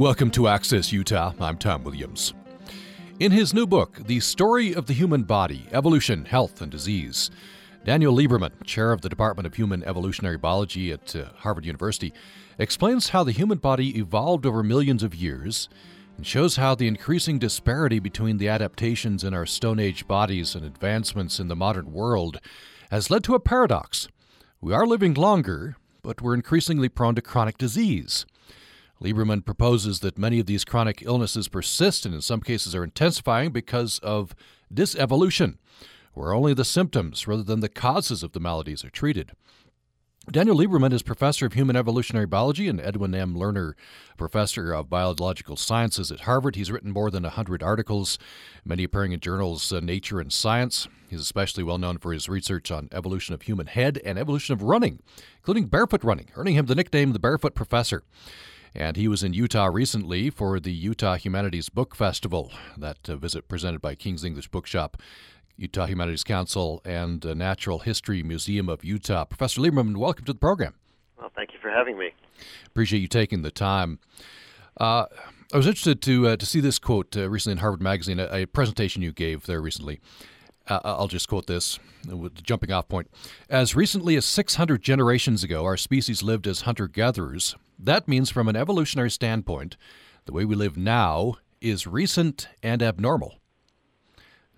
Welcome to Access Utah. I'm Tom Williams. In his new book, The Story of the Human Body Evolution, Health, and Disease, Daniel Lieberman, chair of the Department of Human Evolutionary Biology at uh, Harvard University, explains how the human body evolved over millions of years and shows how the increasing disparity between the adaptations in our Stone Age bodies and advancements in the modern world has led to a paradox. We are living longer, but we're increasingly prone to chronic disease. Lieberman proposes that many of these chronic illnesses persist and in some cases are intensifying because of dysevolution, where only the symptoms rather than the causes of the maladies are treated. Daniel Lieberman is professor of human evolutionary biology and Edwin M. Lerner professor of biological sciences at Harvard. He's written more than 100 articles, many appearing in journals uh, Nature and Science. He's especially well known for his research on evolution of human head and evolution of running, including barefoot running, earning him the nickname the Barefoot Professor. And he was in Utah recently for the Utah Humanities Book Festival, that uh, visit presented by King's English Bookshop, Utah Humanities Council, and uh, Natural History Museum of Utah. Professor Lieberman, welcome to the program. Well, thank you for having me. Appreciate you taking the time. Uh, I was interested to uh, to see this quote uh, recently in Harvard Magazine, a, a, presentation you gave there recently. Uh, I'll just quote this with the jumping off point. As recently as 600 generations ago, our species lived as hunter gatherers. That means, from an evolutionary standpoint, the way we live now is recent and abnormal.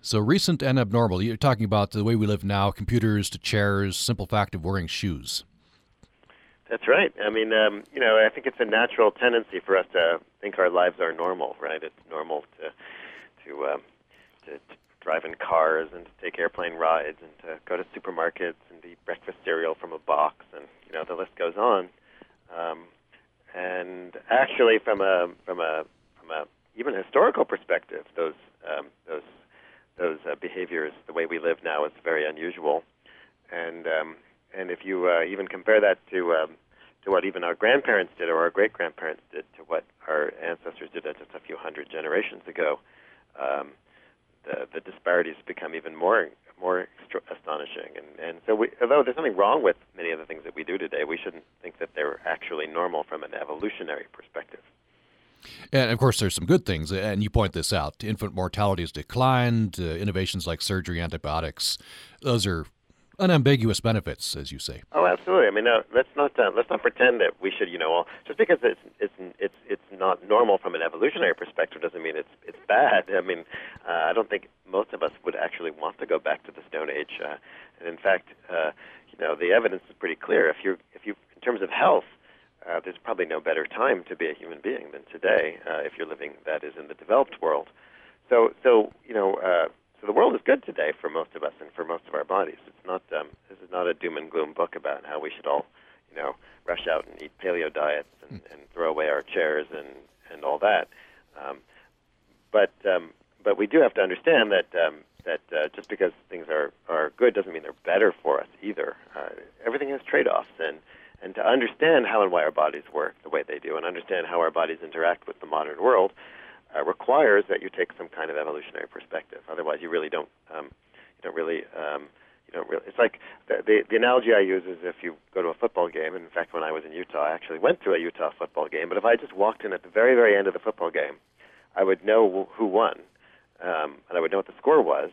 So, recent and abnormal, you're talking about the way we live now computers to chairs, simple fact of wearing shoes. That's right. I mean, um, you know, I think it's a natural tendency for us to think our lives are normal, right? It's normal to to, um, to, to drive in cars and to take airplane rides and to go to supermarkets and eat breakfast cereal from a box, and you know, the list goes on. Um, and actually, from a from a from a even historical perspective, those um, those those uh, behaviors, the way we live now, is very unusual. And um, and if you uh, even compare that to um, to what even our grandparents did or our great grandparents did to what our ancestors did just a few hundred generations ago, um, the the disparities become even more more astonishing. And, and so, we, although there's nothing wrong with many of the things that we do today, we shouldn't think that they're actually normal from an evolutionary perspective. And of course, there's some good things, and you point this out. Infant mortality has declined. Uh, innovations like surgery, antibiotics, those are unambiguous benefits, as you say. Oh, absolutely. I mean, uh, let's not uh, let's not pretend that we should, you know, all, just because it's it's it's it's not normal from an evolutionary perspective doesn't mean it's it's bad. I mean, uh, I don't think most of us would actually want to go back to the Stone Age. Uh, and in fact, uh, you know, the evidence is pretty clear. If you if you in terms of health, uh, there's probably no better time to be a human being than today uh, if you're living that is in the developed world. So so you know. Uh, so the world is good today for most of us and for most of our bodies. It's not um, this is not a doom and gloom book about how we should all, you know, rush out and eat paleo diets and, and throw away our chairs and and all that. Um, but um, but we do have to understand that um, that uh, just because things are are good doesn't mean they're better for us either. Uh, everything has trade-offs, and and to understand how and why our bodies work the way they do, and understand how our bodies interact with the modern world, uh, requires that you take some kind of evolutionary perspective. Otherwise, you really don't um, you don't really um, you don't really. It's like the, the the analogy I use is if you go to a football game. And in fact, when I was in Utah, I actually went to a Utah football game. But if I just walked in at the very very end of the football game, I would know who won, um, and I would know what the score was.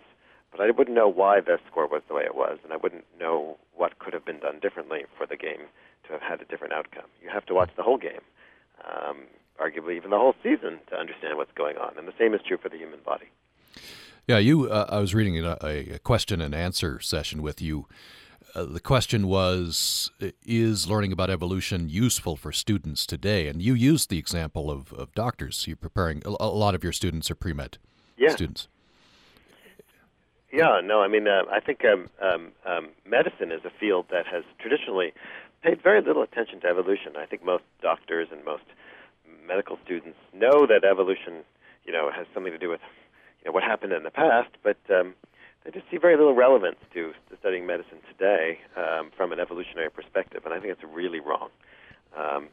But I wouldn't know why the score was the way it was, and I wouldn't know what could have been done differently for the game to have had a different outcome. You have to watch the whole game. Um, arguably even the whole season to understand what's going on. And the same is true for the human body. Yeah, you. Uh, I was reading a, a, question and answer session with you. Uh, the question was, is learning about evolution useful for students today? And you used the example of, of doctors. You're preparing a, a lot of your students are pre med yeah. students. Yeah, no, I mean, uh, I think um, um, um, medicine is a field that has traditionally paid very little attention to evolution. I think most doctors and most medical students know that evolution, you know, has something to do with you know what happened in the past, but um, they just see very little relevance to, to studying medicine today um, from an evolutionary perspective, and I think it's really wrong. Um,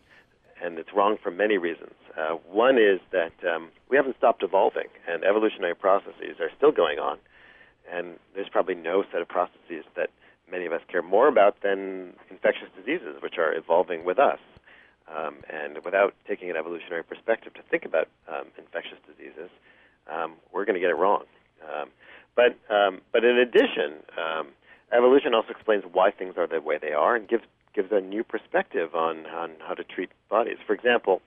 and it's wrong for many reasons. Uh, one is that um, we haven't stopped evolving, and evolutionary processes are still going on. And there's probably no set of processes that many of us care more about than infectious diseases, which are evolving with us. Um, and without taking an evolutionary perspective to think about um, infectious diseases, um, we're going to get it wrong. Um, but um, but in addition, um, evolution also explains why things are the way they are and gives gives a new perspective on on how to treat bodies. For example,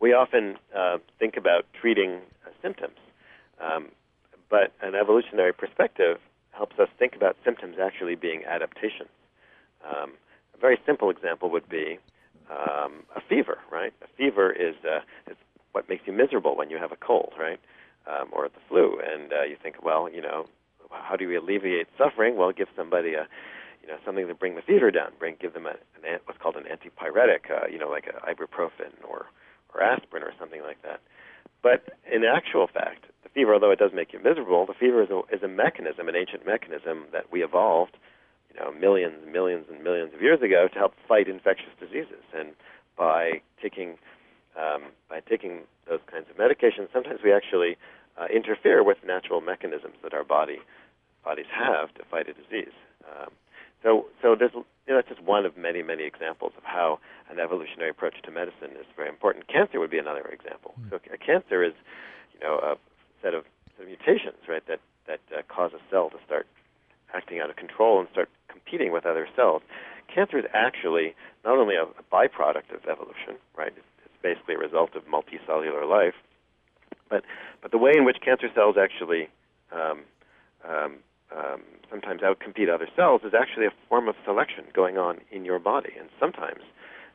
we often uh, think about treating uh, symptoms, but an evolutionary perspective helps us think about symptoms actually being adaptations. A very simple example would be um, a fever, right? A fever is, uh, is what makes you miserable when you have a cold, right? Um, or the flu, and uh, you think, well, you know, how do we alleviate suffering? Well, give somebody a, you know, something to bring the fever down. Bring, give them a, an what's called an antipyretic, uh, you know, like a ibuprofen or or aspirin or something like that. But in actual fact, the fever, although it does make you miserable, the fever is a, is a mechanism, an ancient mechanism that we evolved, know, millions and millions and millions of years ago to help fight infectious diseases. And by taking um, by taking those kinds of medications, sometimes we actually uh, interfere with natural mechanisms that our body bodies have to fight a disease. Um, so, so there's, you know, that's just one of many, many examples of how an evolutionary approach to medicine is very important. Cancer would be another example. Mm. So, a cancer is, you know, a set of, set of mutations, right, that that uh, cause a cell to start acting out of control and start competing with other cells. Cancer is actually not only a, a byproduct of evolution, right? It's, it's basically a result of multicellular life, but but the way in which cancer cells actually um, um, um, sometimes outcompete other cells is actually a form of selection going on in your body. And sometimes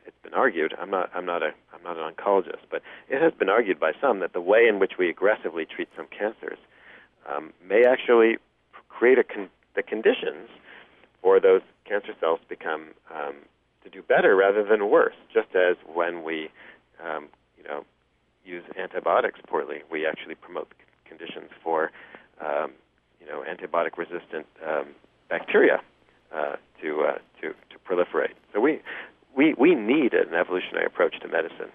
it's been argued. I'm not. I'm not a. I'm not an oncologist, but it has been argued by some that the way in which we aggressively treat some cancers um, may actually create a con- the conditions for those cancer cells to become um, to do better rather than worse. Just as when we, um, you know, use antibiotics poorly, we actually promote conditions for um, you know, antibiotic resistant um, bacteria uh, to, uh, to, to proliferate. So we, we, we need an evolutionary approach to medicine.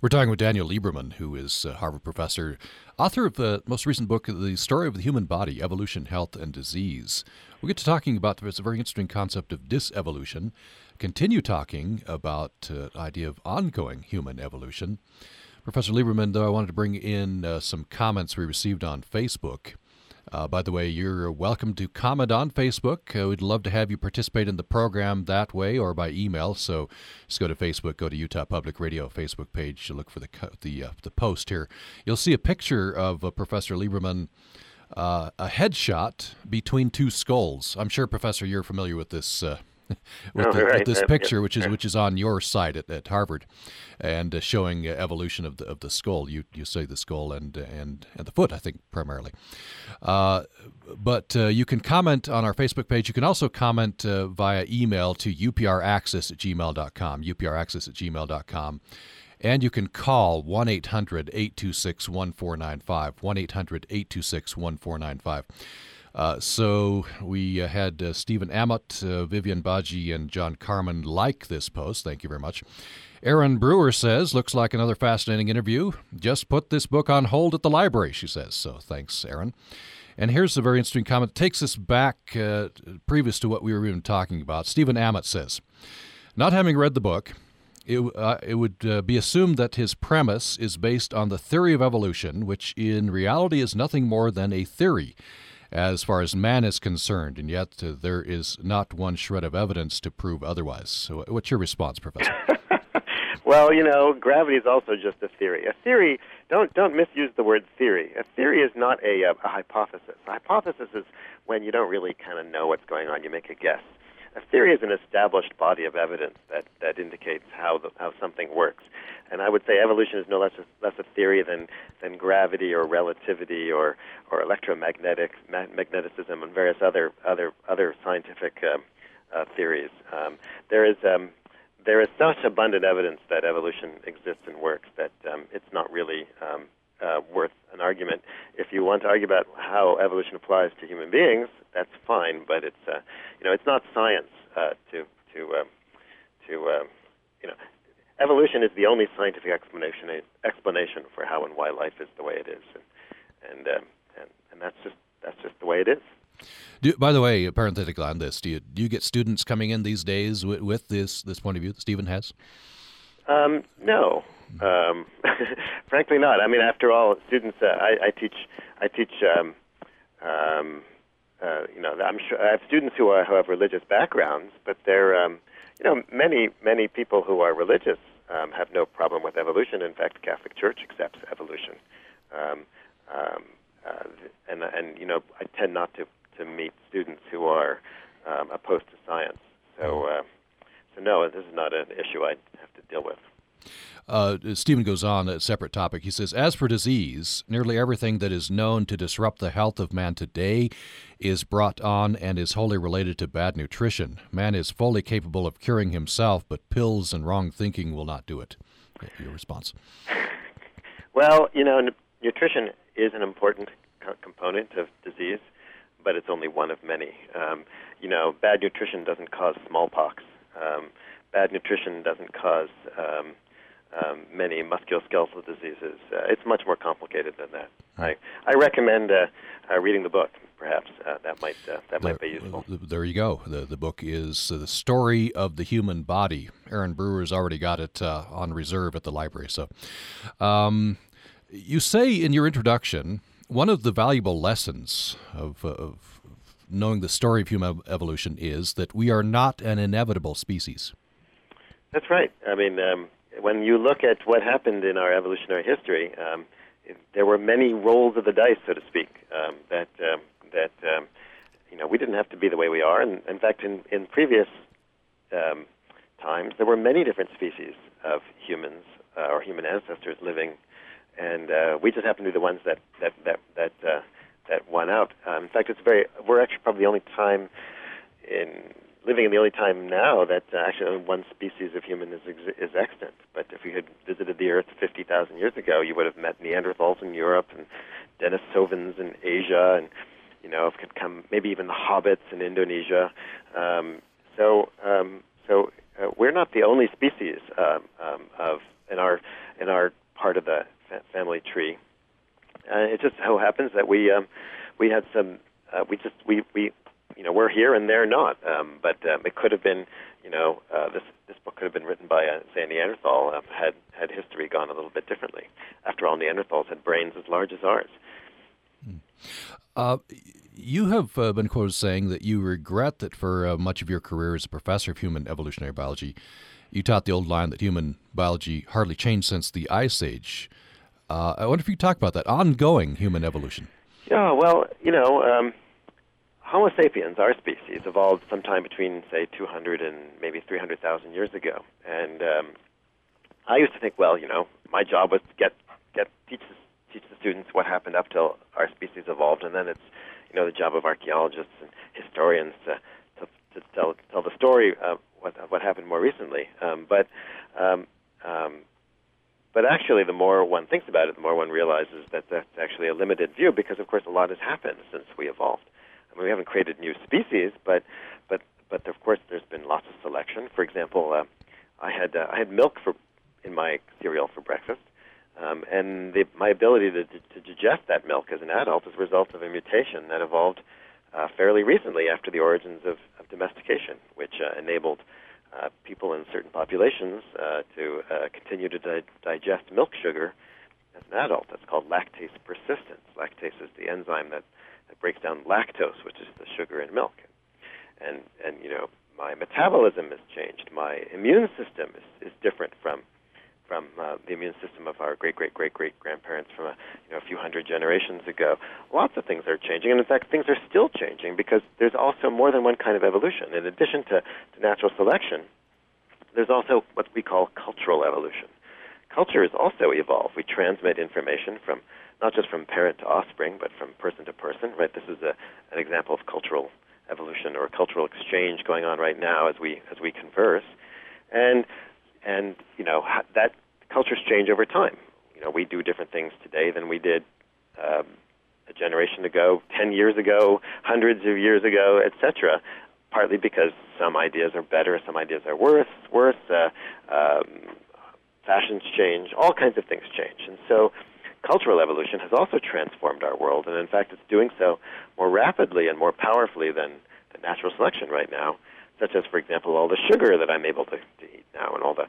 We're talking with Daniel Lieberman, who is a Harvard professor, author of the most recent book, The Story of the Human Body Evolution, Health, and Disease. We get to talking about this very interesting concept of dysevolution, continue talking about uh, idea of ongoing human evolution. Professor Lieberman, though, I wanted to bring in uh, some comments we received on Facebook. Uh, by the way, you're welcome to comment on Facebook. Uh, we'd love to have you participate in the program that way or by email. So just go to Facebook, go to Utah Public Radio Facebook page, look for the the uh, the post here. You'll see a picture of uh, Professor Lieberman. Uh, a headshot between two skulls. I'm sure, Professor, you're familiar with this uh, with, oh, the, right. with, this picture, which is which is on your site at, at Harvard, and uh, showing uh, evolution of the of the skull. You you say the skull and and and the foot, I think primarily. Uh, but uh, you can comment on our Facebook page. You can also comment uh, via email to upraccess at gmail.com, upraccess at gmail.com. And you can call 1 800 826 1495, 1 800 826 1495. Uh, so we uh, had uh, Stephen Ammott, uh, Vivian Baji, and John Carmen like this post. Thank you very much. Aaron Brewer says, looks like another fascinating interview. Just put this book on hold at the library, she says. So thanks, Aaron. And here's a very interesting comment. It takes us back uh, previous to what we were even talking about. Stephen Ammott says, not having read the book, it, uh, it would uh, be assumed that his premise is based on the theory of evolution, which in reality is nothing more than a theory as far as man is concerned, and yet uh, there is not one shred of evidence to prove otherwise. So, what's your response, Professor? well, you know, gravity is also just a theory. A theory, don't don't misuse the word theory. A theory is not a, a, a hypothesis. A hypothesis is when you don't really kind of know what's going on. You make a guess. A theory is an established body of evidence that, that indicates how, the, how something works. And I would say evolution is no less a, less a theory than, than gravity or relativity or, or electromagnetic magnetism and various other, other, other scientific uh, uh, theories. Um, there is um, there is such abundant evidence that evolution exists and works that um, it's not really um, uh, worth an argument. If you want to argue about how evolution applies to human beings, that's fine, but it's uh, you know it's not science uh, to to um, to um, you know evolution is the only scientific explanation explanation for how and why life is the way it is, and and um, and, and that's just that's just the way it is. Do, by the way, parenthetical on this, do you do you get students coming in these days with, with this this point of view that Stephen has? Um, no, um, frankly not. I mean, after all, students. Uh, I, I teach. I teach. Um, um, uh, you know, I'm sure I have students who are who have religious backgrounds, but they're, um, you know, many many people who are religious um, have no problem with evolution. In fact, the Catholic Church accepts evolution, um, um, uh, and and you know, I tend not to to meet students who are um, opposed to science. So, uh, so no, this is not an issue I have to deal with. Uh, Stephen goes on a separate topic. He says, as for disease, nearly everything that is known to disrupt the health of man today is brought on and is wholly related to bad nutrition. Man is fully capable of curing himself, but pills and wrong thinking will not do it. Your response? Well, you know, nutrition is an important co- component of disease, but it's only one of many. Um, you know, bad nutrition doesn't cause smallpox. Um, bad nutrition doesn't cause um, um, many musculoskeletal diseases. Uh, it's much more complicated than that. I, I recommend uh, uh, reading the book. Perhaps uh, that might uh, that might be useful. There you go. The the book is uh, the story of the human body. Aaron Brewer's already got it uh, on reserve at the library. So, um, you say in your introduction one of the valuable lessons of, of knowing the story of human evolution is that we are not an inevitable species. That's right. I mean, um, when you look at what happened in our evolutionary history, um, there were many rolls of the dice, so to speak, um, that um, that um, you know we didn't have to be the way we are. And in fact, in in previous um, times, there were many different species of humans uh, or human ancestors living, and uh, we just happened to be the ones that that that that uh, that won out. Um, in fact, it's very we're actually probably the only time in living in the only time now that uh, actually only one species of human is ex- is extant. But if you had visited the Earth 50,000 years ago, you would have met Neanderthals in Europe and Denisovans in Asia, and you know, could come maybe even the hobbits in Indonesia. Um, so, um, so uh, we're not the only species um, um, of in our in our part of the fa- family tree. Uh, it just so happens that we um, we had some uh, we just we we you know we're here and they're not. Um, but um, it could have been you know uh, this this book could have been written by a, say a Neanderthal um, had had history gone a little bit differently. After all, Neanderthals had brains as large as ours. Uh, you have uh, been quoted saying that you regret that for uh, much of your career as a professor of human evolutionary biology, you taught the old line that human biology hardly changed since the Ice Age. Uh, I wonder if you could talk about that ongoing human evolution. Yeah, well, you know, um, Homo sapiens, our species, evolved sometime between, say, 200 and maybe 300,000 years ago. And um, I used to think, well, you know, my job was to get get teach teach the students what happened up till our species evolved, and then it's, you know, the job of archaeologists and historians to to, to tell tell the story of what what happened more recently. Um, but um, um, but actually, the more one thinks about it, the more one realizes that that's actually a limited view because, of course, a lot has happened since we evolved. I mean, we haven't created new species, but but but of course, there's been lots of selection. For example, uh, I had uh, I had milk for in my cereal for breakfast, um, and the, my ability to, to digest that milk as an adult is a result of a mutation that evolved uh, fairly recently after the origins of, of domestication, which uh, enabled uh, people in certain populations uh, to continue to di- digest milk sugar as an adult. That's called lactase persistence. Lactase is the enzyme that, that breaks down lactose, which is the sugar in milk. And and you know my metabolism has changed. My immune system is, is different from from uh, the immune system of our great great great great grandparents from a you know a few hundred generations ago. Lots of things are changing, and in fact, things are still changing because there's also more than one kind of evolution. In addition to, to natural selection, there's also what we call cultural evolution. Culture is also evolved. We transmit information from not just from parent to offspring, but from person to person. Right. This is a, an example of cultural evolution or cultural exchange going on right now as we as we converse, and and you know that cultures change over time. You know, we do different things today than we did um, a generation ago, ten years ago, hundreds of years ago, etc. Partly because some ideas are better, some ideas are worse. Worse, uh, um, fashions change, all kinds of things change, and so cultural evolution has also transformed our world, and in fact, it's doing so more rapidly and more powerfully than, than natural selection right now. Such as, for example, all the sugar that I'm able to, to eat now, and all the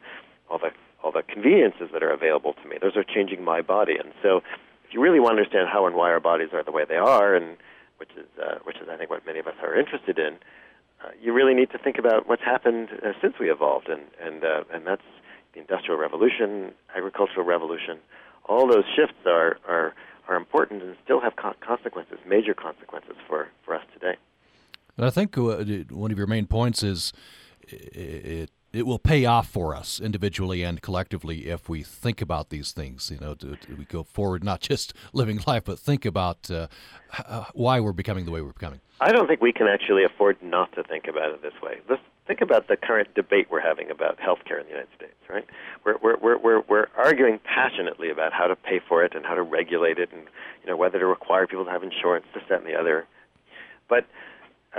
all the all the conveniences that are available to me. Those are changing my body, and so if you really want to understand how and why our bodies are the way they are, and which is uh, which is I think what many of us are interested in, uh, you really need to think about what's happened uh, since we evolved, and and uh, and that's the industrial revolution, agricultural revolution. All those shifts are are are important and still have consequences, major consequences for for us today. And I think uh, one of your main points is it it will pay off for us individually and collectively if we think about these things. You know, to, to we go forward, not just living life, but think about uh, uh, why we're becoming the way we're becoming. I don't think we can actually afford not to think about it this way. Let's think about the current debate we're having about healthcare in the United States. Right? We're we're we're we're arguing passionately about how to pay for it and how to regulate it, and you know whether to require people to have insurance, this, that, and the other. But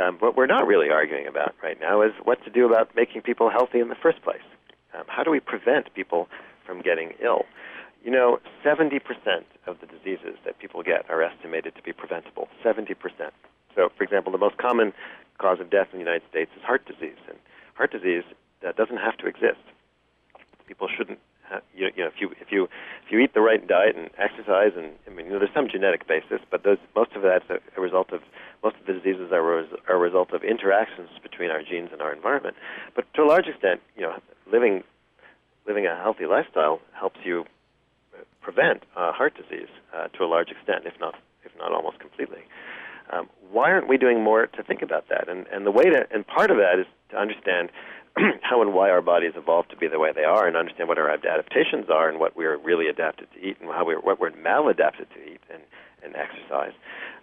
um, what we're not really arguing about right now is what to do about making people healthy in the first place. Um, how do we prevent people from getting ill? You know, 70% of the diseases that people get are estimated to be preventable. 70%. So, for example, the most common cause of death in the United States is heart disease. And heart disease uh, doesn't have to exist. People shouldn't you, you know, if you if you if you eat the right diet and exercise, and I mean, you know, there's some genetic basis, but those most of that's a, a result of most of the diseases are, res, are a result of interactions between our genes and our environment. But to a large extent, you know, living living a healthy lifestyle helps you prevent uh, heart disease uh, to a large extent, if not if not almost completely. Um, why aren't we doing more to think about that? And and the way to and part of that is to understand how and why our bodies evolved to be the way they are, and understand what our adaptations are, and what we're really adapted to eat, and how we're what we're maladapted to eat and and exercise.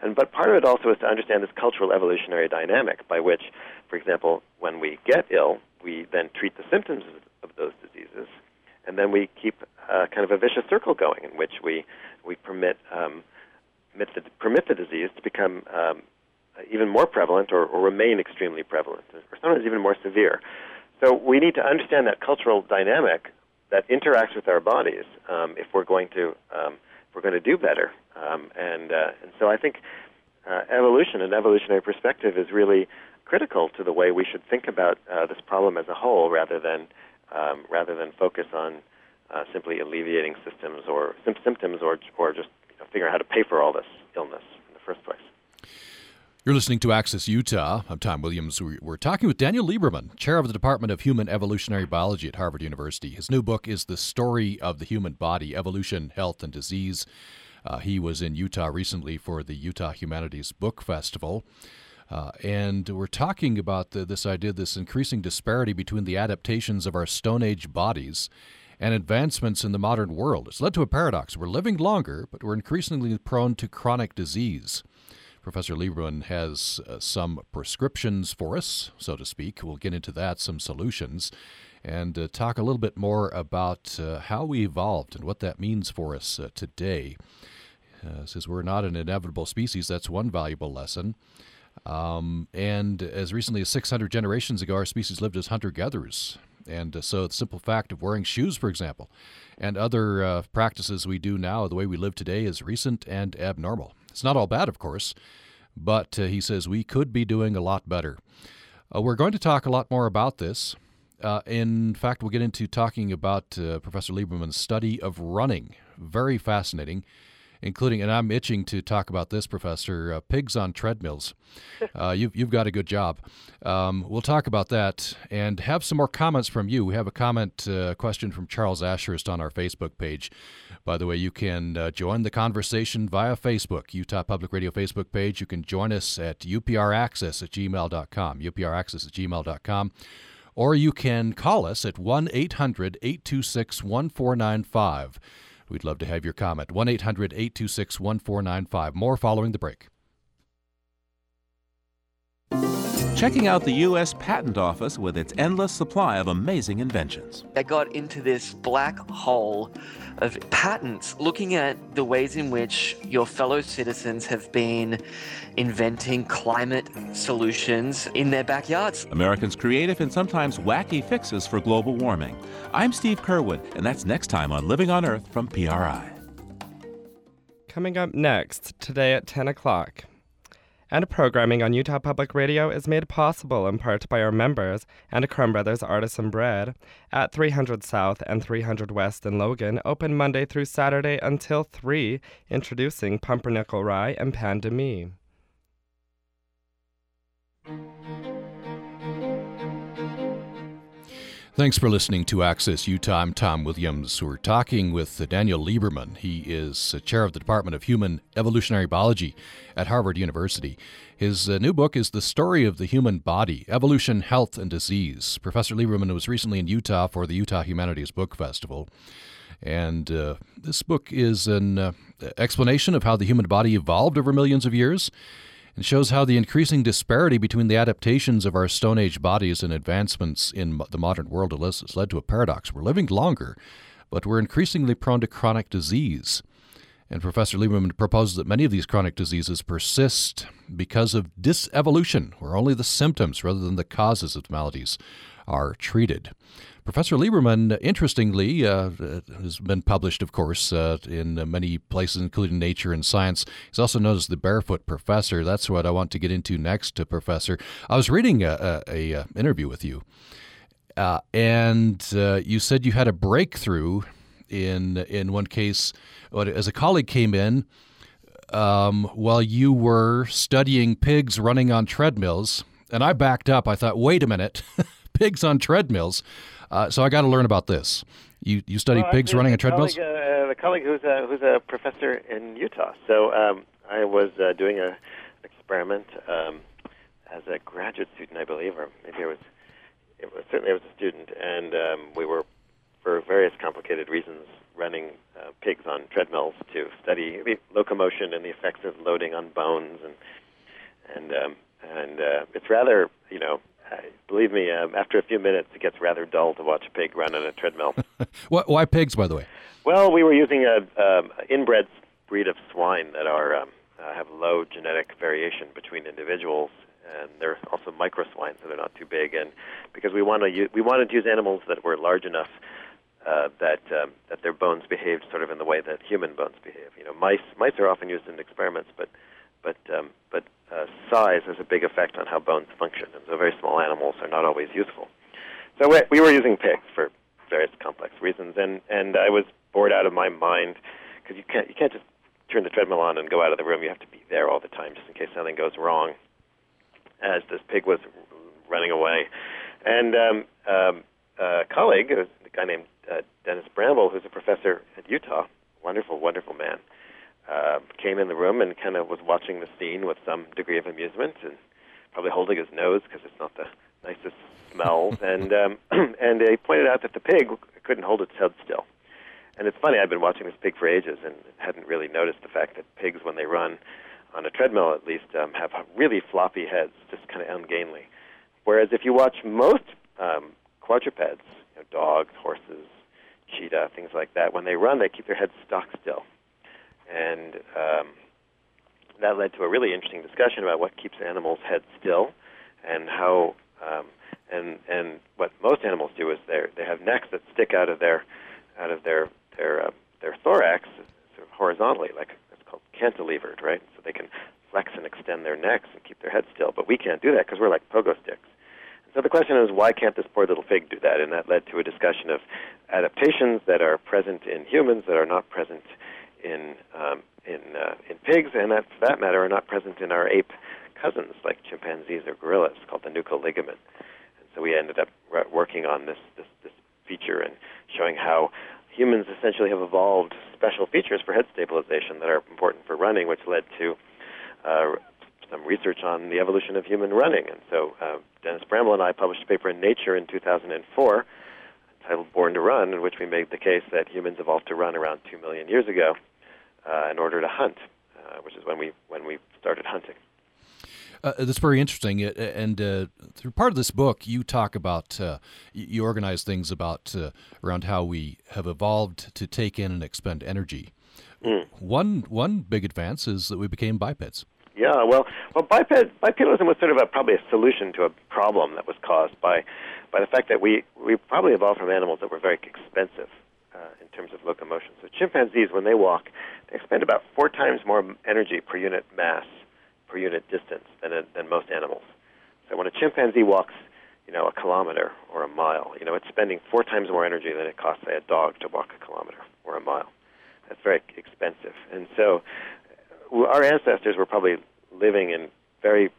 And but part of it also is to understand this cultural evolutionary dynamic by which, for example, when we get ill, we then treat the symptoms of, those diseases, and then we keep uh, kind of a vicious circle going in which we we permit um, permit the, permit the disease to become um, even more prevalent or, or remain extremely prevalent, or sometimes even more severe. So we need to understand that cultural dynamic that interacts with our bodies um, if we're going to um, if we're going to do better. Um, and uh, and so I think uh, evolution, and evolutionary perspective, is really critical to the way we should think about uh, this problem as a whole, rather than um, rather than focus on uh, simply alleviating systems or symptoms or or just figuring out how to pay for all this illness in the first place. You're listening to Access Utah. I'm Tom Williams. We're talking with Daniel Lieberman, chair of the Department of Human Evolutionary Biology at Harvard University. His new book is The Story of the Human Body Evolution, Health, and Disease. Uh, he was in Utah recently for the Utah Humanities Book Festival. Uh, and we're talking about the, this idea, this increasing disparity between the adaptations of our Stone Age bodies and advancements in the modern world. It's led to a paradox. We're living longer, but we're increasingly prone to chronic disease. Professor Lieberman has uh, some prescriptions for us, so to speak. We'll get into that, some solutions, and uh, talk a little bit more about uh, how we evolved and what that means for us uh, today. Uh, says we're not an inevitable species, that's one valuable lesson. Um, and as recently as 600 generations ago, our species lived as hunter gatherers. And uh, so the simple fact of wearing shoes, for example, and other uh, practices we do now, the way we live today, is recent and abnormal. It's not all bad, of course, but uh, he says we could be doing a lot better. Uh, we're going to talk a lot more about this. Uh, in fact, we'll get into talking about uh, Professor Lieberman's study of running. Very fascinating including, and I'm itching to talk about this, Professor, uh, pigs on treadmills. Uh, you've, you've got a good job. Um, we'll talk about that and have some more comments from you. We have a comment uh, question from Charles Ashurst on our Facebook page. By the way, you can uh, join the conversation via Facebook, Utah Public Radio Facebook page. You can join us at upraccess at gmail.com, upraccess at gmail.com or you can call us at 1 800 826 1495. We'd love to have your comment. 1 800 826 1495. More following the break. Checking out the U.S. Patent Office with its endless supply of amazing inventions. I got into this black hole of patents, looking at the ways in which your fellow citizens have been inventing climate solutions in their backyards. Americans' creative and sometimes wacky fixes for global warming. I'm Steve Curwood, and that's next time on Living on Earth from PRI. Coming up next, today at 10 o'clock. And programming on Utah Public Radio is made possible in part by our members and Crumb Brothers Artisan Bread at 300 South and 300 West in Logan, open Monday through Saturday until 3, introducing Pumpernickel Rye and Pan Thanks for listening to Access Utah. I'm Tom Williams. We're talking with Daniel Lieberman. He is chair of the Department of Human Evolutionary Biology at Harvard University. His uh, new book is The Story of the Human Body Evolution, Health, and Disease. Professor Lieberman was recently in Utah for the Utah Humanities Book Festival. And uh, this book is an uh, explanation of how the human body evolved over millions of years and shows how the increasing disparity between the adaptations of our Stone Age bodies and advancements in the modern world has led to a paradox. We're living longer, but we're increasingly prone to chronic disease. And Professor Lieberman proposes that many of these chronic diseases persist because of dysevolution, where only the symptoms rather than the causes of maladies are treated. Professor Lieberman, interestingly, uh, has been published, of course, uh, in many places, including Nature and Science. He's also known as the Barefoot Professor. That's what I want to get into next, to Professor. I was reading a, a, a interview with you, uh, and uh, you said you had a breakthrough in in one case as a colleague came in um, while you were studying pigs running on treadmills, and I backed up. I thought, wait a minute, pigs on treadmills. Uh, so I got to learn about this. You you studied well, pigs running on treadmills? Colleague, uh, a colleague who's a, who's a professor in Utah. So um, I was uh, doing a, an experiment um, as a graduate student, I believe, or maybe I was, it was certainly I was a student, and um, we were, for various complicated reasons, running uh, pigs on treadmills to study locomotion and the effects of loading on bones and and um, and uh, it's rather you know believe me, um, after a few minutes, it gets rather dull to watch a pig run on a treadmill. Why pigs, by the way? Well, we were using a um, inbred breed of swine that are um, uh, have low genetic variation between individuals, and they're also micro swine, so they're not too big. And because we want to use, we wanted to use animals that were large enough uh, that um, that their bones behaved sort of in the way that human bones behave. You know, mice mice are often used in experiments, but but um, but uh, size has a big effect on how bones function, and so very small animals are not always useful. So we, we were using pigs for various complex reasons, and and I was bored out of my mind because you can't you can't just turn the treadmill on and go out of the room. You have to be there all the time just in case something goes wrong. As this pig was running away, and um, um, a colleague, a guy named uh, Dennis Bramble, who's a professor at Utah, wonderful, wonderful man uh, came in the room and kind of was watching the scene with some degree of amusement and probably holding his nose because it's not the nicest smell. and um, and he pointed out that the pig couldn't hold its head still. And it's funny, I've been watching this pig for ages and hadn't really noticed the fact that pigs, when they run on a treadmill at least, um, have really floppy heads, just kind of ungainly. Whereas if you watch most um, quadrupeds, you know, dogs, horses, cheetah, things like that, when they run, they keep their heads stock still and um, that led to a really interesting discussion about what keeps animals' heads still, and how um, and and what most animals do is they they have necks that stick out of their out of their their uh, their thorax sort of horizontally, like it's called cantilevered, right? So they can flex and extend their necks and keep their heads still. But we can't do that because we're like pogo sticks. So the question is, why can't this poor little pig do that? And that led to a discussion of adaptations that are present in humans that are not present in um, in uh, in pigs, and that, for that matter, are not present in our ape cousins like chimpanzees or gorillas, called the nuchal ligament. And so we ended up working on this, this this feature and showing how humans essentially have evolved special features for head stabilization that are important for running, which led to uh, some research on the evolution of human running. And so uh, Dennis Bramble and I published a paper in Nature in 2004 titled Born to Run, in which we made the case that humans evolved to run around 2 million years ago uh, in order to hunt, uh, which is when we when we started hunting. Uh, that's very interesting. And uh, through part of this book, you talk about, uh, you organize things about uh, around how we have evolved to take in and expend energy. Mm. One one big advance is that we became bipeds. Yeah, well, well, biped, bipedalism was sort of a, probably a solution to a problem that was caused by by the fact that we we probably evolved from animals that were very expensive. Uh, in terms of locomotion. So chimpanzees, when they walk, they expend about four times more energy per unit mass per unit distance than than most animals. So when a chimpanzee walks, you know, a kilometer or a mile, you know, it's spending four times more energy than it costs, say, a dog to walk a kilometer or a mile. That's very expensive. And so our ancestors were probably living in very,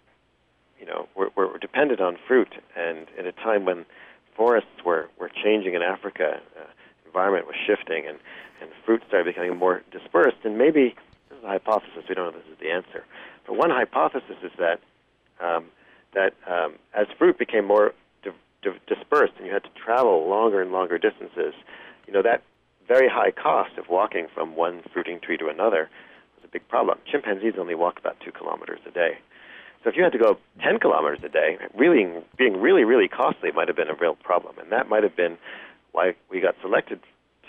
you know, were, were dependent on fruit, and in a time when forests were, were changing in Africa, uh, environment was shifting, and, and fruit started becoming more dispersed. And maybe this is a hypothesis. We don't know if this is the answer. But one hypothesis is that um, that um, as fruit became more di- di- dispersed and you had to travel longer and longer distances, you know that very high cost of walking from one fruiting tree to another was a big problem. Chimpanzees only walk about two kilometers a day. So if you had to go 10 kilometers a day, really being really, really costly might have been a real problem. And that might have been why we got selected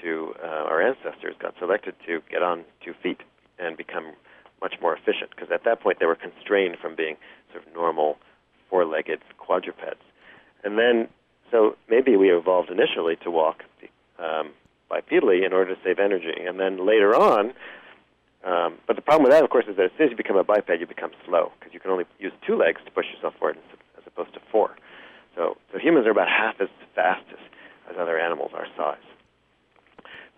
to, uh, our ancestors got selected to get on two feet and become much more efficient. Because at that point they were constrained from being sort of normal four-legged quadrupeds. And then, so maybe we evolved initially to walk um, bipedally in order to save energy. And then later on, um, but the problem with that, of course, is that as soon as you become a biped, you become slow because you can only use two legs to push yourself forward as opposed to four. So, so humans are about half as fast as, as other animals our size.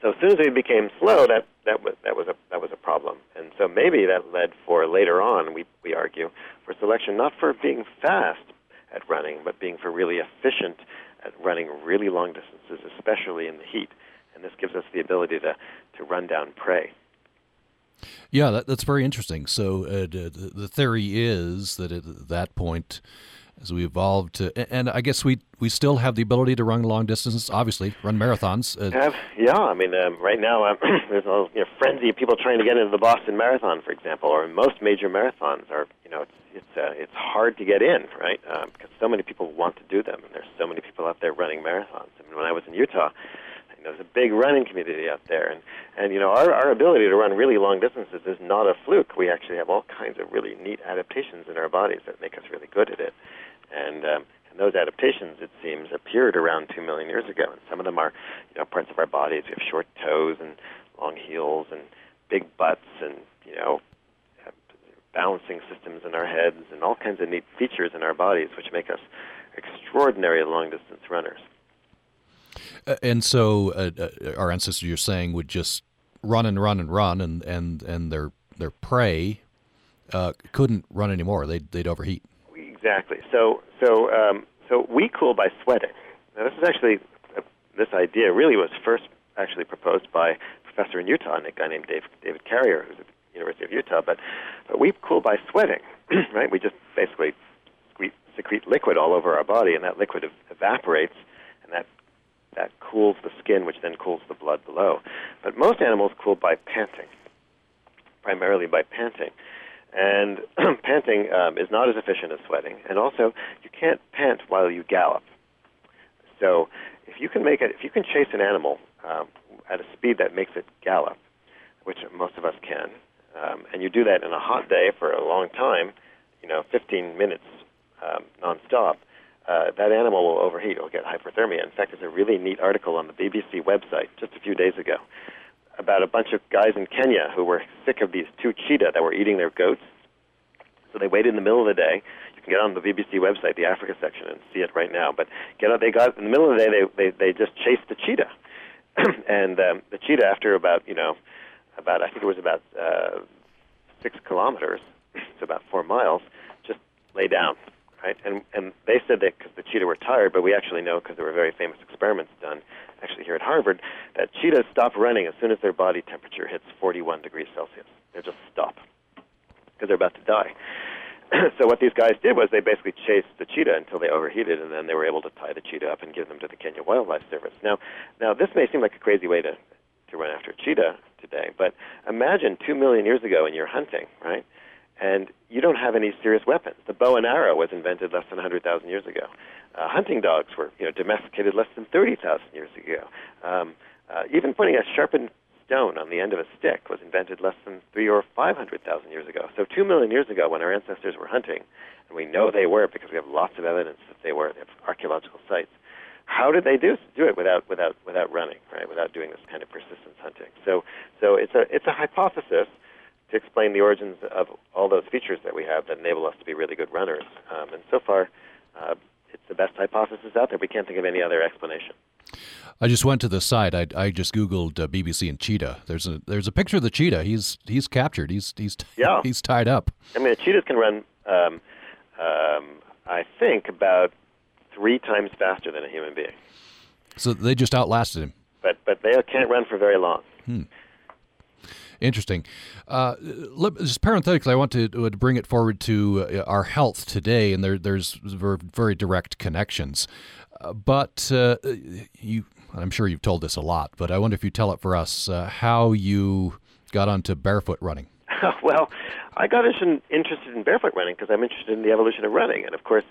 So as soon as we became slow, that that was that was a that was a problem, and so maybe that led for later on. We we argue for selection, not for being fast at running, but being for really efficient at running really long distances, especially in the heat. And this gives us the ability to to run down prey. Yeah, that, that's very interesting. So uh, the, the theory is that at that point, as we evolved to, and I guess we we still have the ability to run long distances. Obviously, run marathons. Uh, yeah. I mean, um, right now um, there's a you know, frenzy of people trying to get into the Boston Marathon, for example, or most major marathons are. You know, it's it's uh, it's hard to get in, right? Um, because so many people want to do them, and there's so many people out there running marathons. I mean, when I was in Utah, there's a big running community out there, and and you know our our ability to run really long distances is not a fluke. We actually have all kinds of really neat adaptations in our bodies that make us really good at it, and um, and those adaptations, it seems, appeared around two million years ago. And some of them are, you know, parts of our bodies. We have short toes and long heels and big butts and you know balancing systems in our heads and all kinds of neat features in our bodies which make us extraordinary long distance runners. Uh, and so uh, uh, our ancestors, you're saying, would just run and run and run, and and and their their prey uh, couldn't run anymore. They'd they'd overheat. Exactly. So so um, so we cool by sweating. Now this is actually uh, this idea really was first actually proposed by a professor in Utah, a guy named Dave, David Carrier, who's at the University of Utah. But but we cool by sweating, right? We just basically secrete liquid all over our body, and that liquid evaporates, and that that cools the skin, which then cools the blood below. But most animals cool by panting, primarily by panting. And panting um, is not as efficient as sweating, and also you can't pant while you gallop. So if you can make it, if you can chase an animal um, at a speed that makes it gallop, which most of us can, um, and you do that in a hot day for a long time, you know, 15 minutes um, nonstop, uh, that animal will overheat It'll get hyperthermia. In fact, there's a really neat article on the BBC website just a few days ago about a bunch of guys in Kenya who were sick of these two cheetah that were eating their goats. So they waited in the middle of the day. You can get on the BBC website, the Africa section, and see it right now. But get out, they got in the middle of the day. They they, they just chased the cheetah, and um, the cheetah, after about you know, about I think it was about uh, six kilometers, so about four miles, just lay down right? And and they said that because the cheetah were tired, but we actually know because there were very famous experiments done, actually here at Harvard, that cheetahs stop running as soon as their body temperature hits 41 degrees Celsius. They just stop because they're about to die. so what these guys did was they basically chased the cheetah until they overheated, and then they were able to tie the cheetah up and give them to the Kenya Wildlife Service. Now, now this may seem like a crazy way to to run after a cheetah today, but imagine two million years ago, and you're hunting, right? And you don't have any serious weapons. The bow and arrow was invented less than 100,000 years ago. Uh, hunting dogs were you know, domesticated less than 30,000 years ago. Um, uh, even putting a sharpened stone on the end of a stick was invented less than three or 500,000 years ago. So two million years ago, when our ancestors were hunting, and we know they were because we have lots of evidence that they were, they have archaeological sites, how did they do do it without without without running, right? Without doing this kind of persistence hunting. So so it's a it's a hypothesis to explain the origins of all those features that we have that enable us to be really good runners. Um, and so far, uh, it's the best hypothesis out there. We can't think of any other explanation. I just went to the site. I, I just googled uh, BBC and cheetah. There's a there's a picture of the cheetah. He's he's captured. He's he's yeah. he's tied up. I mean, the cheetahs can run. Um, um, I think about three times faster than a human being. So they just outlasted him. But but they can't run for very long. Hmm. Interesting. Uh, just parenthetically, I want to, uh, bring it forward to uh, our health today, and there, there's very direct connections. Uh, but uh, you, I'm sure you've told this a lot, but I wonder if you tell it for us how you got onto barefoot running. well, I got interested in barefoot running because I'm interested in the evolution of running, and of course,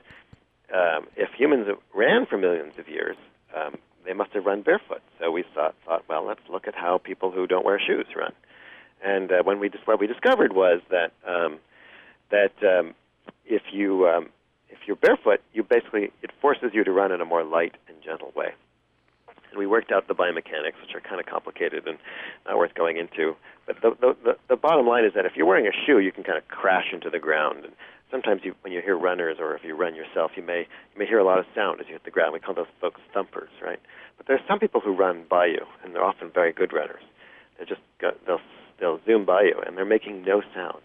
um, if humans ran for millions of years, um, they must have run barefoot. So we thought, thought, well, let's look at how people who don't wear shoes run. And uh, when we what we discovered was that um, that um, if you um, if you're barefoot, you basically it forces you to run in a more light and gentle way. And we worked out the biomechanics, which are kind of complicated and not worth going into. But the, the, the, the bottom line is that if you're wearing a shoe, you can kind of crash into the ground. And sometimes you, when you hear runners or if you run yourself, you may you may hear a lot of sound as you hit the ground. We call those folks thumpers, right? But there's some people who run by you, and they're often very good runners. They just got, they'll they'll zoom by you, and they're making no sound.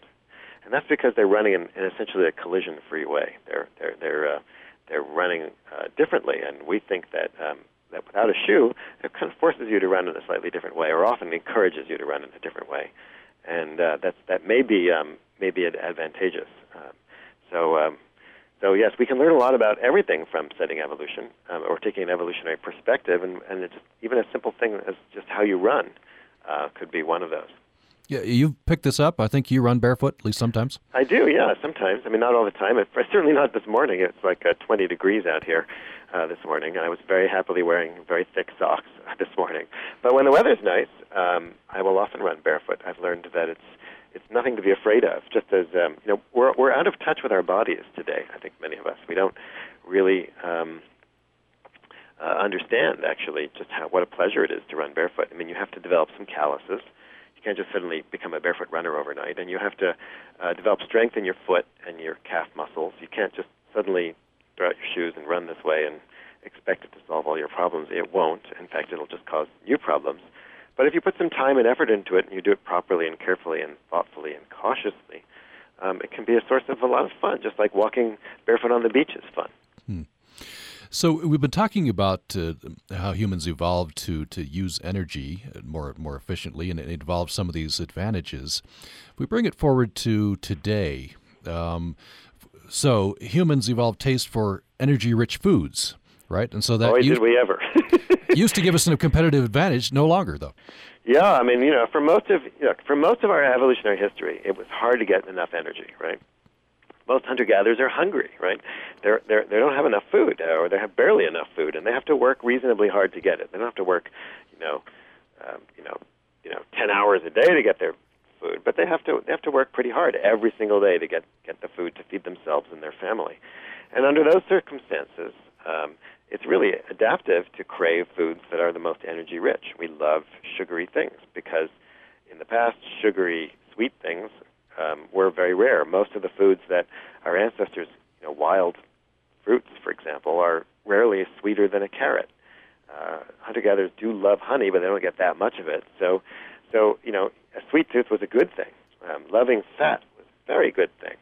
And that's because they're running in, in essentially a collision-free way. They're they're they're uh, they're running uh, differently, and we think that um, that without a shoe, it kind of forces you to run in a slightly different way, or often encourages you to run in a different way, and uh, that's that may be um, may be advantageous. Um, so. Um, so yes, we can learn a lot about everything from studying evolution, um, or taking an evolutionary perspective, and, and it's even a simple thing as just how you run uh, could be one of those. Yeah, you've picked this up. I think you run barefoot at least sometimes. I do, yeah, sometimes. I mean, not all the time. It, certainly not this morning. It's like uh, 20 degrees out here uh, this morning. I was very happily wearing very thick socks this morning. But when the weather's nice, um, I will often run barefoot. I've learned that it's it's nothing to be afraid of. Just as um, you know, we're we're out of touch with our bodies today. I think many of us we don't really. Um, uh, understand actually just how what a pleasure it is to run barefoot. I mean, you have to develop some calluses can't just suddenly become a barefoot runner overnight, and you have to uh, develop strength in your foot and your calf muscles. You can't just suddenly throw out your shoes and run this way and expect it to solve all your problems. It won't. In fact, it'll just cause new problems. But if you put some time and effort into it, and you do it properly and carefully and thoughtfully and cautiously, um, it can be a source of a lot of fun. Just like walking barefoot on the beach is fun. Hmm. So we've been talking about uh, how humans evolved to, to use energy more more efficiently, and it involves some of these advantages. If we bring it forward to today, um, so humans evolved taste for energy-rich foods, right? And so that Boy, used, did we ever used to give us a competitive advantage. No longer, though. Yeah, I mean, you know, for most of you know, for most of our evolutionary history, it was hard to get enough energy, right? Most hunter gatherers are hungry, right? They're, they're, they don't have enough food, or they have barely enough food, and they have to work reasonably hard to get it. They don't have to work, you know, um, you know, you know, ten hours a day to get their food, but they have to they have to work pretty hard every single day to get get the food to feed themselves and their family. And under those circumstances, um, it's really adaptive to crave foods that are the most energy rich. We love sugary things because in the past, sugary sweet things um, were very rare. Most of the foods that our ancestors, you know, wild fruits, for example, are rarely sweeter than a carrot. Uh, hunter-gatherers do love honey, but they don't get that much of it. So, so you know, a sweet tooth was a good thing. Um, loving fat was a very good thing.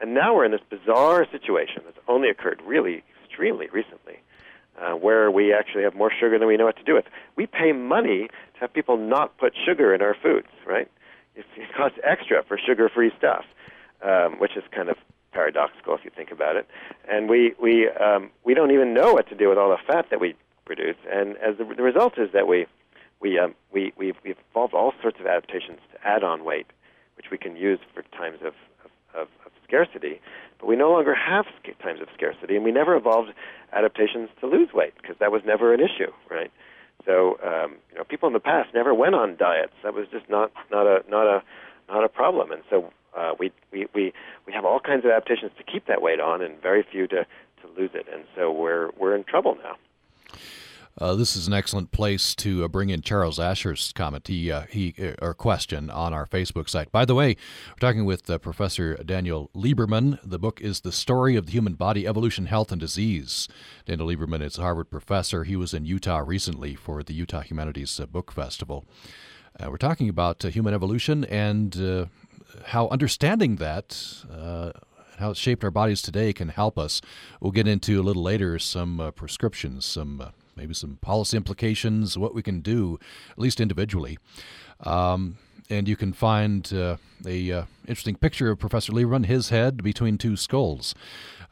And now we're in this bizarre situation that's only occurred really extremely recently, uh, where we actually have more sugar than we know what to do with. We pay money to have people not put sugar in our foods, right? It, costs extra for sugar-free stuff, um, which is kind of paradoxical if you think about it. And we we um, we don't even know what to do with all the fat that we produce. And as the, the result is that we we um, we we've, we've evolved all sorts of adaptations to add on weight, which we can use for times of of, of scarcity. But we no longer have times of scarcity, and we never evolved adaptations to lose weight because that was never an issue, right? So um, you know, people in the past never went on diets. That was just not not a not a not a problem. And so uh, we, we we we have all kinds of adaptations to keep that weight on, and very few to to lose it. And so we're we're in trouble now. Uh, this is an excellent place to uh, bring in Charles Ashurst's comment, he, uh, he uh, or question on our Facebook site. By the way, we're talking with uh, Professor Daniel Lieberman. The book is "The Story of the Human Body: Evolution, Health, and Disease." Daniel Lieberman is a Harvard professor. He was in Utah recently for the Utah Humanities Book Festival. we're talking about human evolution and how understanding that how it shaped our bodies today can help us. We'll get into a little later some uh, prescriptions, some uh, maybe some policy implications, what we can do, at least individually. Um, and you can find uh, a uh, interesting picture of Professor Lieberman, his head between two skulls,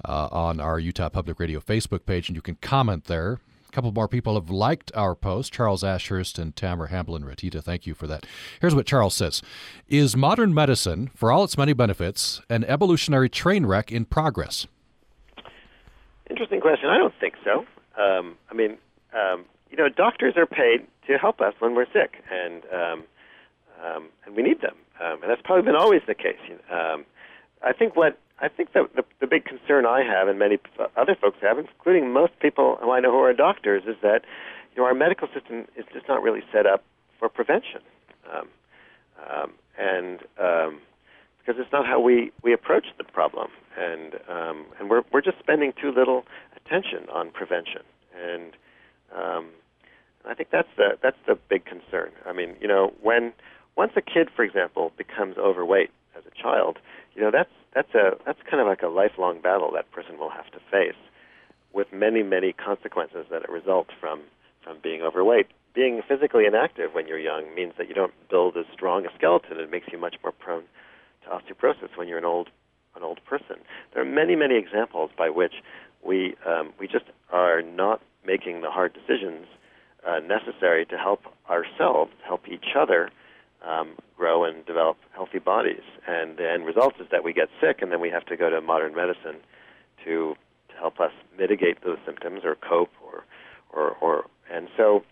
uh, on our Utah Public Radio Facebook page, and you can comment there. A couple more people have liked our post Charles Ashurst and Tamara Hamblin Ratita. Thank you for that. Here's what Charles says Is modern medicine, for all its many benefits, an evolutionary train wreck in progress? Interesting question. I don't think so. Um, I mean, um, you know, doctors are paid to help us when we're sick, and um, um, and we need them, um, and that's probably been always the case. Um, I think what I think the, the the big concern I have, and many other folks have, including most people who I know who are doctors, is that you know our medical system is just not really set up for prevention, um, um, and um, because it's not how we we approach the problem, and um, and we're we're just spending too little attention on prevention, and um, I think that's the that's the big concern. I mean, you know, when once a kid, for example, becomes overweight as a child, you know, that's that's a that's kind of like a lifelong battle that person will have to face, with many many consequences that result from from being overweight. Being physically inactive when you're young means that you don't build as strong a skeleton. It makes you much more prone to osteoporosis when you're an old an old person. There are many many examples by which we um, we just are not making the hard decisions uh, necessary to help ourselves, help each other um, grow and develop healthy bodies. And the end result is that we get sick, and then we have to go to modern medicine to to help us mitigate those symptoms or cope or or, or and so